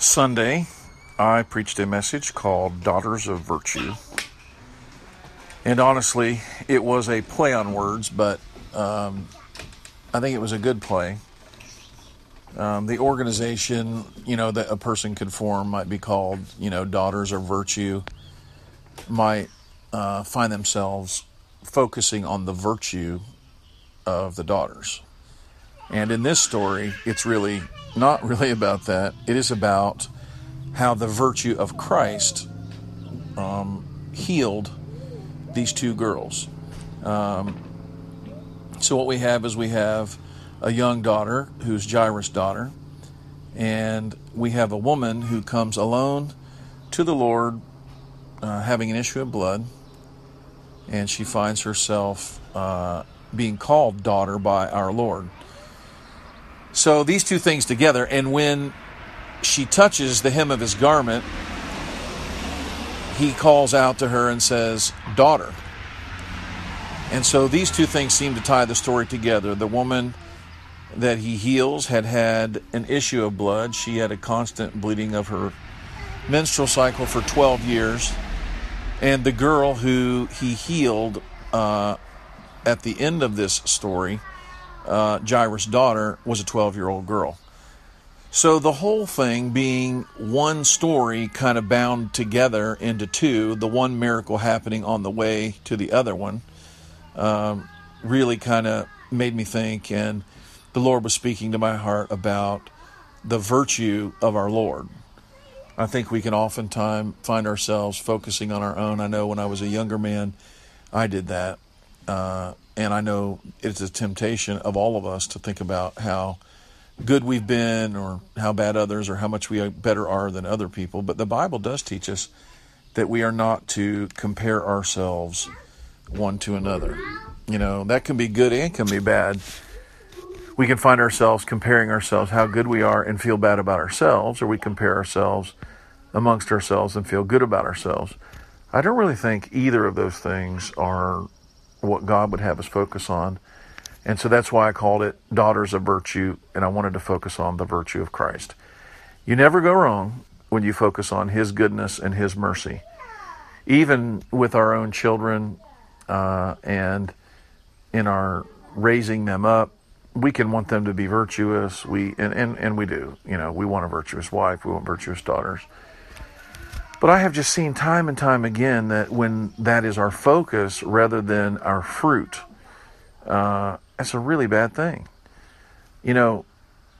Sunday, I preached a message called Daughters of Virtue. And honestly, it was a play on words, but um, I think it was a good play. Um, the organization, you know, that a person could form might be called, you know, Daughters of Virtue, might uh, find themselves focusing on the virtue of the daughters. And in this story, it's really not really about that. It is about how the virtue of Christ um, healed these two girls. Um, so, what we have is we have a young daughter who's Jairus' daughter, and we have a woman who comes alone to the Lord uh, having an issue of blood, and she finds herself uh, being called daughter by our Lord. So these two things together, and when she touches the hem of his garment, he calls out to her and says, Daughter. And so these two things seem to tie the story together. The woman that he heals had had an issue of blood. She had a constant bleeding of her menstrual cycle for 12 years. And the girl who he healed uh, at the end of this story, uh, Jairus' daughter, was a 12 year old girl. So the whole thing being one story kind of bound together into two, the one miracle happening on the way to the other one, um, really kind of made me think. And the Lord was speaking to my heart about the virtue of our Lord. I think we can oftentimes find ourselves focusing on our own. I know when I was a younger man, I did that. Uh, and I know it's a temptation of all of us to think about how good we've been or how bad others or how much we better are than other people. But the Bible does teach us that we are not to compare ourselves one to another. You know, that can be good and can be bad. We can find ourselves comparing ourselves how good we are and feel bad about ourselves, or we compare ourselves amongst ourselves and feel good about ourselves. I don't really think either of those things are what God would have us focus on. And so that's why I called it Daughters of Virtue, and I wanted to focus on the virtue of Christ. You never go wrong when you focus on His goodness and His mercy. Even with our own children uh, and in our raising them up, we can want them to be virtuous. We and, and, and we do. You know, we want a virtuous wife, we want virtuous daughters. But I have just seen time and time again that when that is our focus rather than our fruit, uh, that's a really bad thing. You know,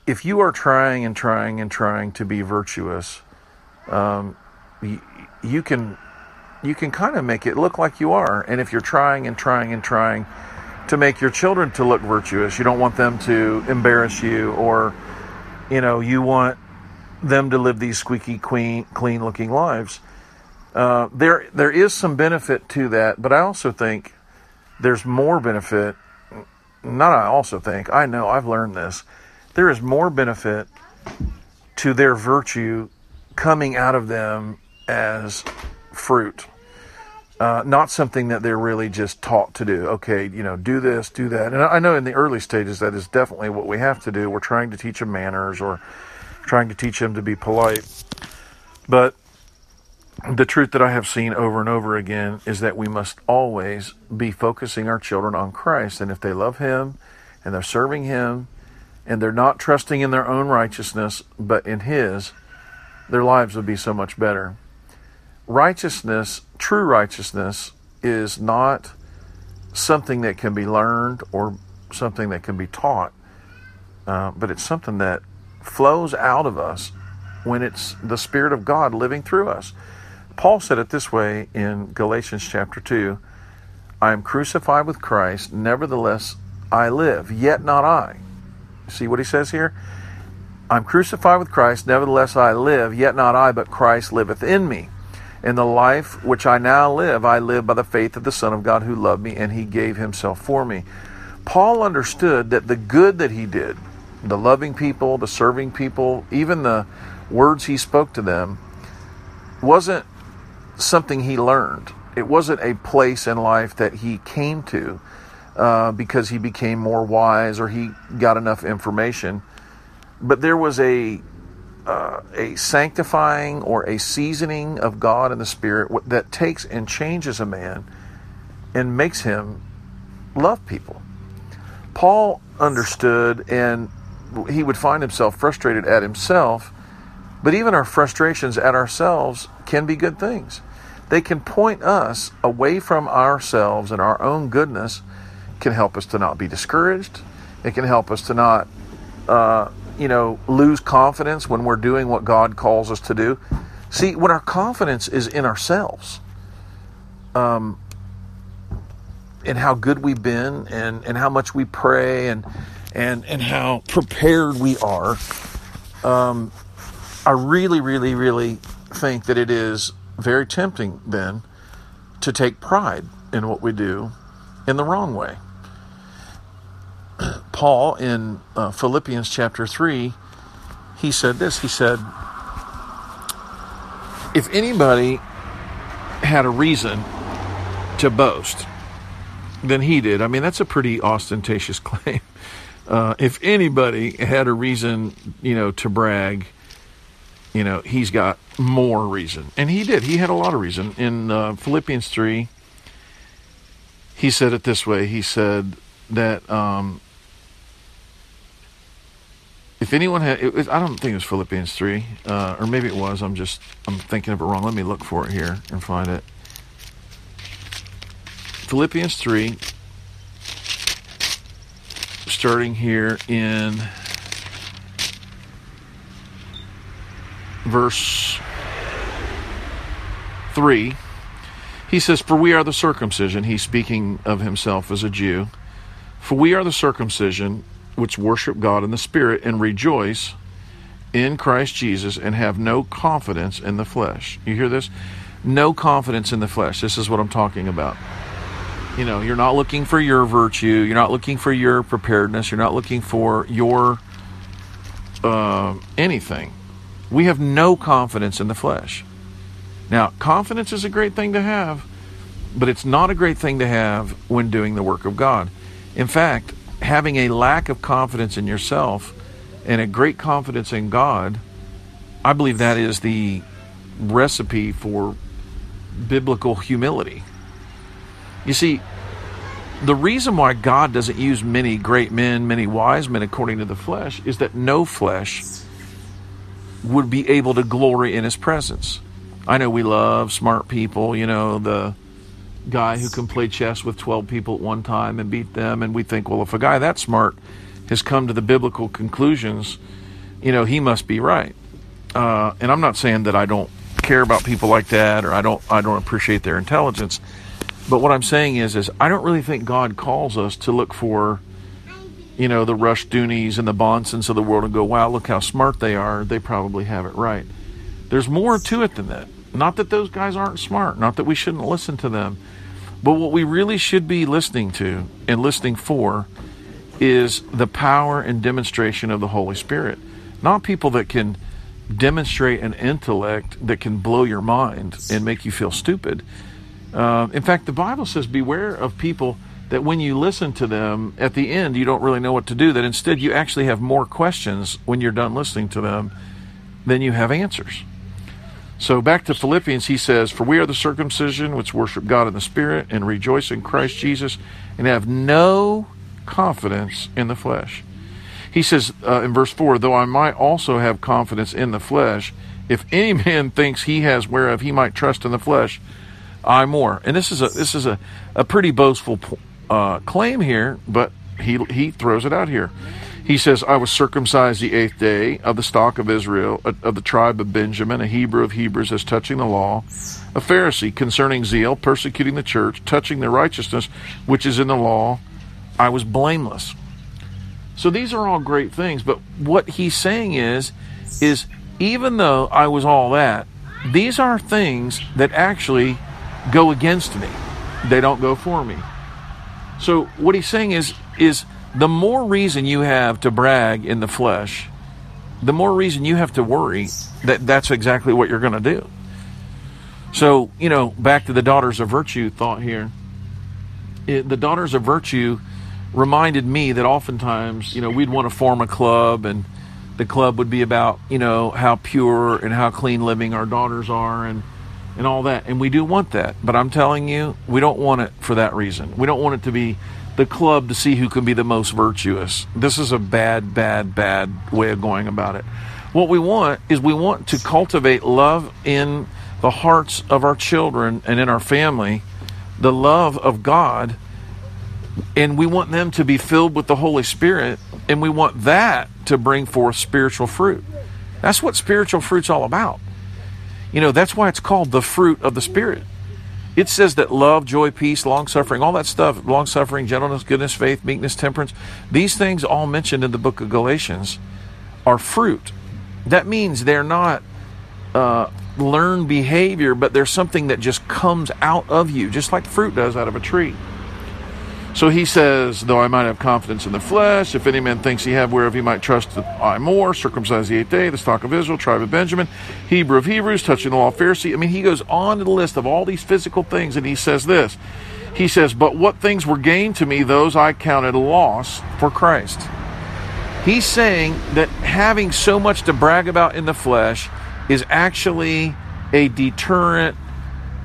if you are trying and trying and trying to be virtuous, um, you, you can you can kind of make it look like you are. And if you're trying and trying and trying to make your children to look virtuous, you don't want them to embarrass you, or you know, you want them to live these squeaky clean, clean looking lives. Uh, there, there is some benefit to that, but I also think there's more benefit not I also think, I know, I've learned this. There is more benefit to their virtue coming out of them as fruit. Uh, not something that they're really just taught to do. Okay, you know, do this, do that. And I know in the early stages that is definitely what we have to do. We're trying to teach them manners or trying to teach them to be polite. But the truth that I have seen over and over again is that we must always be focusing our children on Christ. And if they love Him and they're serving Him and they're not trusting in their own righteousness but in His, their lives would be so much better. Righteousness, true righteousness, is not something that can be learned or something that can be taught, uh, but it's something that flows out of us when it's the Spirit of God living through us. Paul said it this way in Galatians chapter 2 I am crucified with Christ, nevertheless I live, yet not I. See what he says here? I'm crucified with Christ, nevertheless I live, yet not I, but Christ liveth in me. In the life which I now live, I live by the faith of the Son of God who loved me, and he gave himself for me. Paul understood that the good that he did, the loving people, the serving people, even the words he spoke to them, wasn't something he learned. It wasn't a place in life that he came to uh, because he became more wise or he got enough information. But there was a uh, a sanctifying or a seasoning of God and the Spirit that takes and changes a man and makes him love people. Paul understood and he would find himself frustrated at himself, but even our frustrations at ourselves can be good things. They can point us away from ourselves and our own goodness, can help us to not be discouraged. It can help us to not uh, you know, lose confidence when we're doing what God calls us to do. See, when our confidence is in ourselves, um, and how good we've been, and, and how much we pray, and and and how prepared we are, um, I really, really, really think that it is very tempting then to take pride in what we do in the wrong way. Paul in uh, Philippians chapter 3, he said this. He said, If anybody had a reason to boast, then he did. I mean, that's a pretty ostentatious claim. Uh, if anybody had a reason, you know, to brag, you know, he's got more reason. And he did. He had a lot of reason. In uh, Philippians 3, he said it this way. He said that um, if anyone had, it was, I don't think it was Philippians 3, uh, or maybe it was. I'm just, I'm thinking of it wrong. Let me look for it here and find it. Philippians 3, starting here in verse 3, he says, For we are the circumcision. He's speaking of himself as a Jew. For we are the circumcision which worship God in the Spirit and rejoice in Christ Jesus and have no confidence in the flesh. You hear this? No confidence in the flesh. This is what I'm talking about. You know, you're not looking for your virtue, you're not looking for your preparedness, you're not looking for your uh, anything. We have no confidence in the flesh. Now, confidence is a great thing to have, but it's not a great thing to have when doing the work of God. In fact, having a lack of confidence in yourself and a great confidence in God, I believe that is the recipe for biblical humility. You see, the reason why God doesn't use many great men, many wise men according to the flesh, is that no flesh would be able to glory in his presence. I know we love smart people, you know, the guy who can play chess with 12 people at one time and beat them. And we think, well, if a guy that smart has come to the biblical conclusions, you know, he must be right. Uh, and I'm not saying that I don't care about people like that or I don't I don't appreciate their intelligence. But what I'm saying is is I don't really think God calls us to look for you know the Rushdoonies and the Bahnsens of the world and go, wow, look how smart they are. They probably have it right. There's more to it than that. Not that those guys aren't smart, not that we shouldn't listen to them, but what we really should be listening to and listening for is the power and demonstration of the Holy Spirit. Not people that can demonstrate an intellect that can blow your mind and make you feel stupid. Uh, in fact, the Bible says, Beware of people that when you listen to them, at the end, you don't really know what to do, that instead you actually have more questions when you're done listening to them than you have answers. So back to Philippians, he says, For we are the circumcision which worship God in the Spirit and rejoice in Christ Jesus and have no confidence in the flesh. He says uh, in verse 4, Though I might also have confidence in the flesh, if any man thinks he has whereof he might trust in the flesh, I more. And this is a this is a, a pretty boastful uh, claim here, but he he throws it out here. He says, I was circumcised the eighth day of the stock of Israel, of the tribe of Benjamin, a Hebrew of Hebrews, as touching the law, a Pharisee concerning zeal, persecuting the church, touching the righteousness which is in the law. I was blameless. So these are all great things, but what he's saying is, is even though I was all that, these are things that actually go against me. They don't go for me. So what he's saying is, is the more reason you have to brag in the flesh, the more reason you have to worry that that's exactly what you're going to do. So, you know, back to the daughters of virtue thought here. It, the daughters of virtue reminded me that oftentimes, you know, we'd want to form a club and the club would be about, you know, how pure and how clean living our daughters are and and all that. And we do want that. But I'm telling you, we don't want it for that reason. We don't want it to be the club to see who can be the most virtuous. This is a bad, bad, bad way of going about it. What we want is we want to cultivate love in the hearts of our children and in our family, the love of God, and we want them to be filled with the Holy Spirit, and we want that to bring forth spiritual fruit. That's what spiritual fruit's all about. You know, that's why it's called the fruit of the Spirit. It says that love, joy, peace, long suffering, all that stuff, long suffering, gentleness, goodness, faith, meekness, temperance, these things all mentioned in the book of Galatians are fruit. That means they're not uh, learned behavior, but they're something that just comes out of you, just like fruit does out of a tree. So he says, Though I might have confidence in the flesh, if any man thinks he have whereof he might trust I more, circumcised the eighth day, the stock of Israel, tribe of Benjamin, Hebrew of Hebrews, touching the law of Pharisee. I mean, he goes on to the list of all these physical things, and he says this. He says, But what things were gained to me, those I counted loss for Christ. He's saying that having so much to brag about in the flesh is actually a deterrent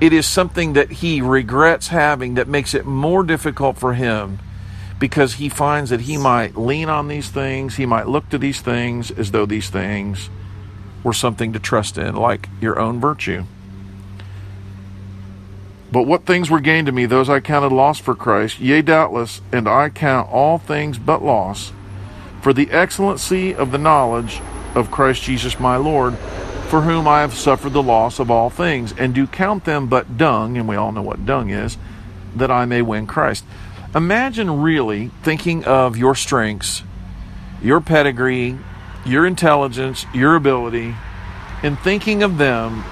it is something that he regrets having that makes it more difficult for him because he finds that he might lean on these things, he might look to these things as though these things were something to trust in, like your own virtue. But what things were gained to me, those I counted loss for Christ, yea, doubtless, and I count all things but loss, for the excellency of the knowledge of Christ Jesus my Lord for whom I have suffered the loss of all things, and do count them but dung, and we all know what dung is, that I may win Christ. Imagine really thinking of your strengths, your pedigree, your intelligence, your ability, and thinking of them,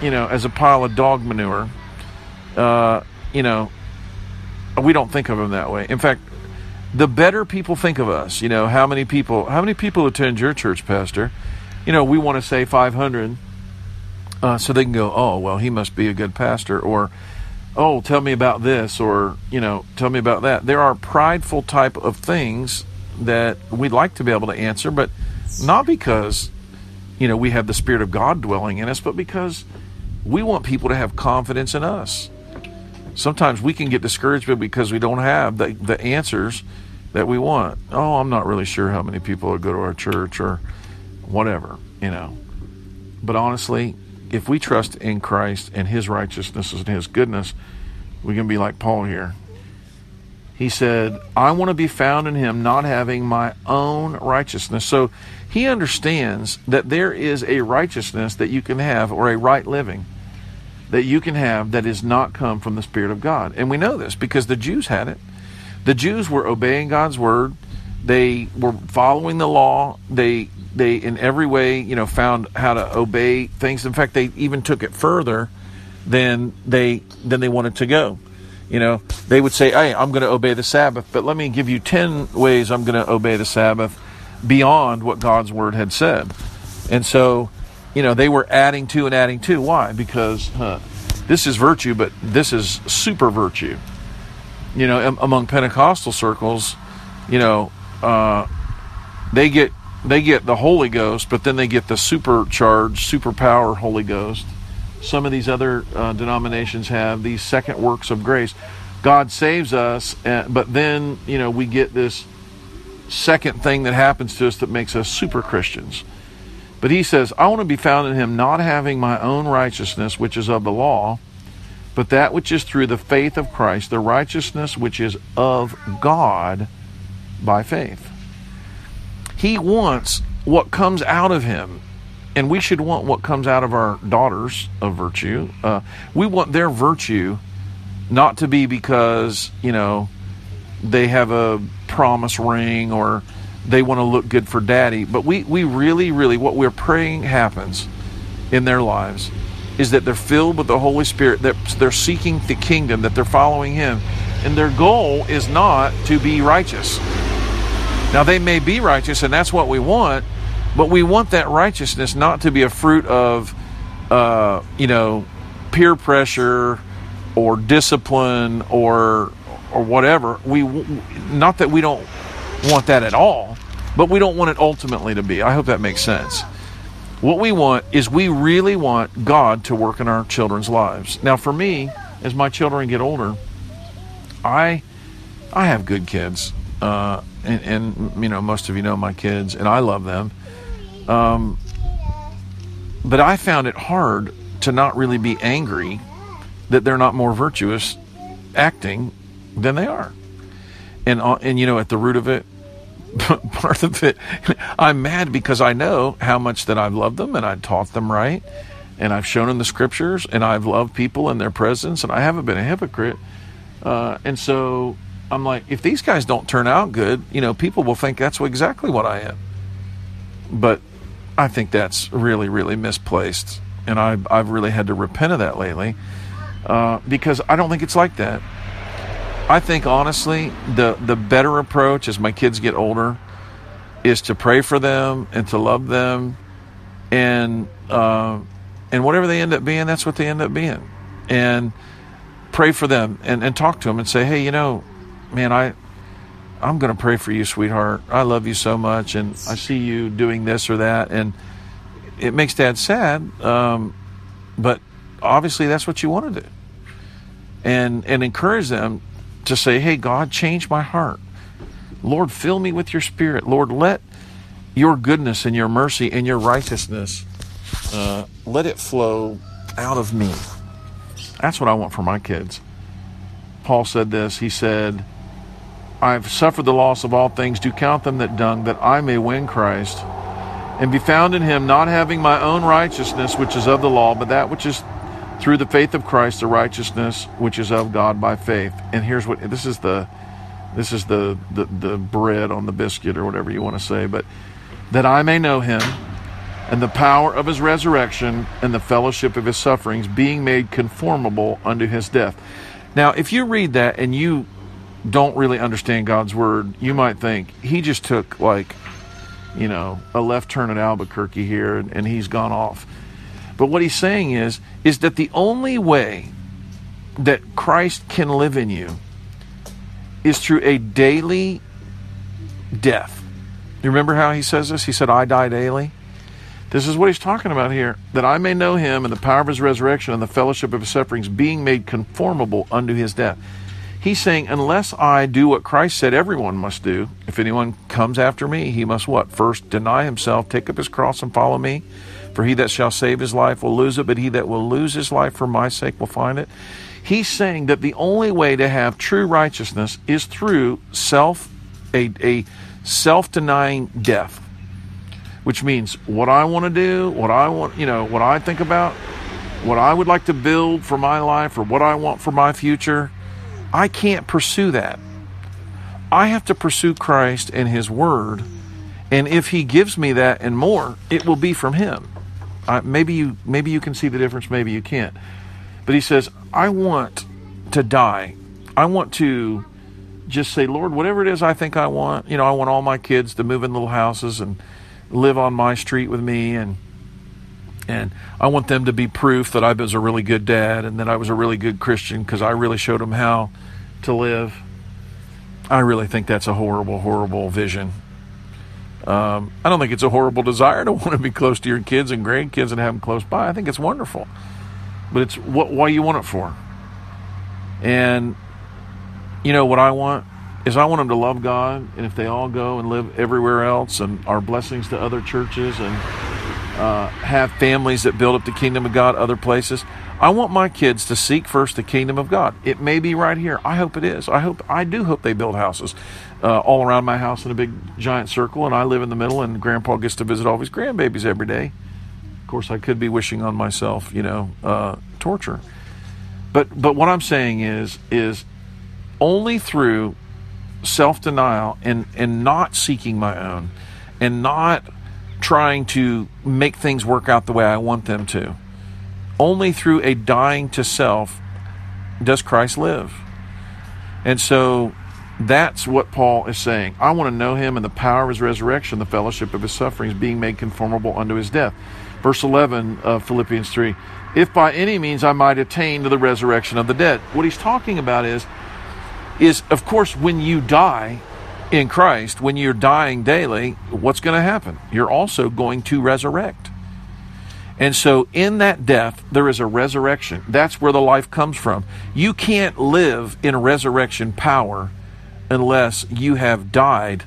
you know, as a pile of dog manure. Uh, you know, we don't think of them that way. In fact, the better people think of us, you know, how many people, how many people attend your church, Pastor? You know, we want to say 500 uh, so they can go, oh, well, he must be a good pastor, or, oh, tell me about this, or, you know, tell me about that. There are prideful type of things that we'd like to be able to answer, but not because, you know, we have the Spirit of God dwelling in us, but because we want people to have confidence in us. Sometimes we can get discouraged because we don't have the, the answers that we want. Oh, I'm not really sure how many people go to our church, or, whatever, you know. But honestly, if we trust in Christ and His righteousness and His goodness, we can be like Paul here. He said, I want to be found in Him, not having my own righteousness. So he understands that there is a righteousness that you can have, or a right living that you can have that is not come from the Spirit of God. And we know this because the Jews had it. The Jews were obeying God's word. They were following the law. They they in every way you know found how to obey things. In fact they even took it further than they than they wanted to go. You know they would say hey i'm going to obey the sabbath but let me give you 10 ways i'm going to obey the sabbath beyond what god's word had said. And so you know they were adding to and adding to. Why? Because huh, this is virtue but this is super virtue. You know among pentecostal circles you know uh, they get they get the Holy Ghost, but then they get the supercharged, superpower Holy Ghost. Some of these other uh, denominations have these second works of grace. God saves us, uh, but then you know we get this second thing that happens to us that makes us super Christians. But he says, I want to be found in him, not having my own righteousness, which is of the law, but that which is through the faith of Christ, the righteousness which is of God by faith. He wants what comes out of him. And we should want what comes out of our daughters of virtue. Uh, we want their virtue not to be because, you know, they have a promise ring or they want to look good for daddy. But we, we really, really, what we're praying happens in their lives is that they're filled with the Holy Spirit, that they're seeking the kingdom, that they're following Him. And their goal is not to be righteous. Now, they may be righteous, and that's what we want, but we want that righteousness not to be a fruit of, uh, you know, peer pressure or discipline or or whatever. We not that we don't want that at all, but we don't want it ultimately to be. I hope that makes sense. What we want is we really want God to work in our children's lives. Now, for me, as my children get older, I I have good kids, uh, and, and, you know most of you know my kids, and I love them. Um, but I found it hard to not really be angry that they're not more virtuous acting than they are. And uh, and you know at the root of it, part of it, I'm mad because I know how much that I've loved them and I taught them right, and I've shown them the scriptures and I've loved people in their presence and I haven't been a hypocrite. Uh, and so I'm like, if these guys don't turn out good, you know, people will think that's exactly what I am. But I think that's really, really misplaced. And I've, I've really had to repent of that lately uh, because I don't think it's like that. I think honestly, the the better approach as my kids get older is to pray for them and to love them, and uh, and whatever they end up being, that's what they end up being, and pray for them and, and talk to them and say, hey, you know, man, I I'm going to pray for you, sweetheart. I love you so much, and I see you doing this or that, and it makes Dad sad. Um, but obviously, that's what you want to do, and and encourage them to say, Hey, God, change my heart. Lord, fill me with your spirit. Lord, let your goodness and your mercy and your righteousness uh, let it flow out of me. That's what I want for my kids. Paul said this. He said, I've suffered the loss of all things, do count them that dung, that I may win Christ and be found in him, not having my own righteousness, which is of the law, but that which is through the faith of Christ, the righteousness which is of God by faith. And here's what this is the this is the, the, the bread on the biscuit or whatever you want to say, but that I may know him and the power of his resurrection and the fellowship of his sufferings, being made conformable unto his death. Now, if you read that and you don't really understand God's word, you might think he just took like, you know, a left turn at Albuquerque here and, and he's gone off. But what he's saying is, is that the only way that Christ can live in you is through a daily death. You remember how he says this? He said, I die daily. This is what he's talking about here that I may know him and the power of his resurrection and the fellowship of his sufferings, being made conformable unto his death. He's saying, unless I do what Christ said everyone must do, if anyone comes after me, he must what? First deny himself, take up his cross, and follow me. For he that shall save his life will lose it, but he that will lose his life for my sake will find it. He's saying that the only way to have true righteousness is through self, a, a self denying death, which means what I want to do, what I want, you know, what I think about, what I would like to build for my life or what I want for my future. I can't pursue that. I have to pursue Christ and His Word. And if He gives me that and more, it will be from Him maybe you maybe you can see the difference, maybe you can't. But he says, I want to die. I want to just say, Lord, whatever it is I think I want, you know, I want all my kids to move in little houses and live on my street with me and and I want them to be proof that I was a really good dad and that I was a really good Christian because I really showed them how to live. I really think that's a horrible, horrible vision. Um, I don't think it's a horrible desire to want to be close to your kids and grandkids and have them close by. I think it's wonderful, but it's what why you want it for. And you know what I want is I want them to love God, and if they all go and live everywhere else and are blessings to other churches and uh, have families that build up the kingdom of God other places. I want my kids to seek first the kingdom of God. It may be right here. I hope it is. I hope I do hope they build houses uh, all around my house in a big giant circle, and I live in the middle, and Grandpa gets to visit all his grandbabies every day. Of course, I could be wishing on myself, you know, uh, torture. But but what I'm saying is is only through self denial and and not seeking my own, and not trying to make things work out the way I want them to. Only through a dying to self does Christ live. And so that's what Paul is saying. I want to know him and the power of his resurrection, the fellowship of his sufferings, being made conformable unto his death. Verse 11 of Philippians 3 If by any means I might attain to the resurrection of the dead. What he's talking about is, is of course, when you die, in Christ, when you're dying daily, what's going to happen? You're also going to resurrect. And so, in that death, there is a resurrection. That's where the life comes from. You can't live in resurrection power unless you have died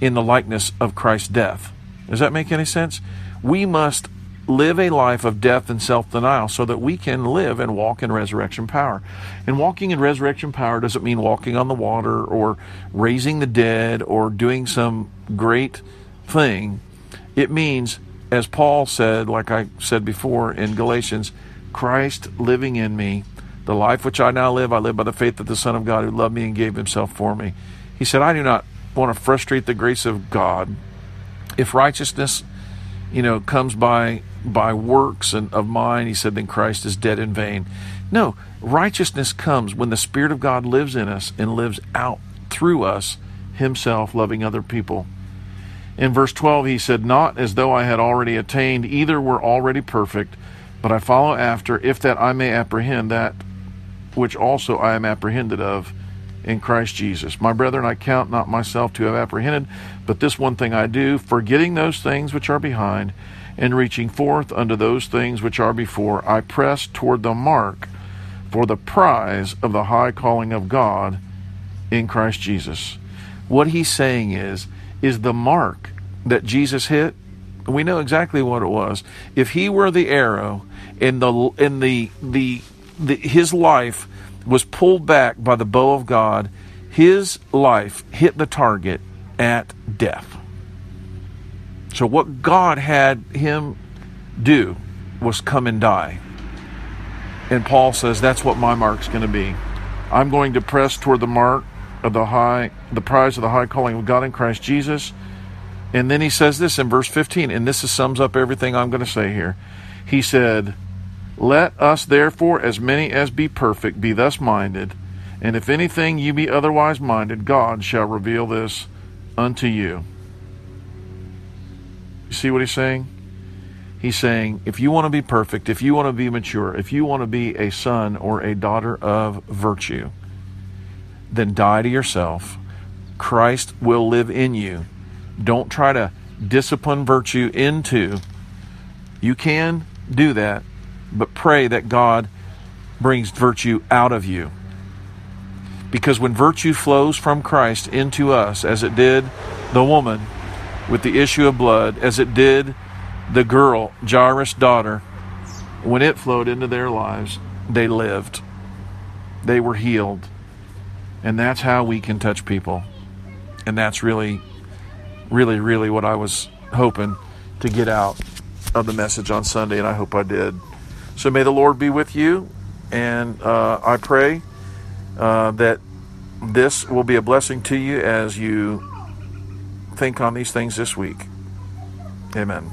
in the likeness of Christ's death. Does that make any sense? We must live a life of death and self denial so that we can live and walk in resurrection power. And walking in resurrection power doesn't mean walking on the water or raising the dead or doing some great thing. It means, as Paul said, like I said before in Galatians, Christ living in me. The life which I now live, I live by the faith of the Son of God who loved me and gave himself for me. He said, I do not want to frustrate the grace of God. If righteousness, you know, comes by by works and of mine, he said, then Christ is dead in vain. No, righteousness comes when the Spirit of God lives in us and lives out through us, himself loving other people. In verse 12, he said, Not as though I had already attained, either were already perfect, but I follow after, if that I may apprehend that which also I am apprehended of in Christ Jesus. My brethren, I count not myself to have apprehended, but this one thing I do, forgetting those things which are behind and reaching forth unto those things which are before, I press toward the mark for the prize of the high calling of God in Christ Jesus. What he's saying is, is the mark that Jesus hit. We know exactly what it was. If he were the arrow in the in the the, the his life was pulled back by the bow of God, his life hit the target at death. So, what God had him do was come and die. And Paul says, That's what my mark's going to be. I'm going to press toward the mark of the high, the prize of the high calling of God in Christ Jesus. And then he says this in verse 15, and this sums up everything I'm going to say here. He said, Let us therefore, as many as be perfect, be thus minded. And if anything you be otherwise minded, God shall reveal this unto you. You see what he's saying? He's saying, if you want to be perfect, if you want to be mature, if you want to be a son or a daughter of virtue, then die to yourself. Christ will live in you. Don't try to discipline virtue into. You can do that, but pray that God brings virtue out of you. Because when virtue flows from Christ into us, as it did the woman, with the issue of blood as it did the girl, Jairus' daughter. When it flowed into their lives, they lived. They were healed. And that's how we can touch people. And that's really, really, really what I was hoping to get out of the message on Sunday, and I hope I did. So may the Lord be with you, and uh, I pray uh, that this will be a blessing to you as you think on these things this week. Amen.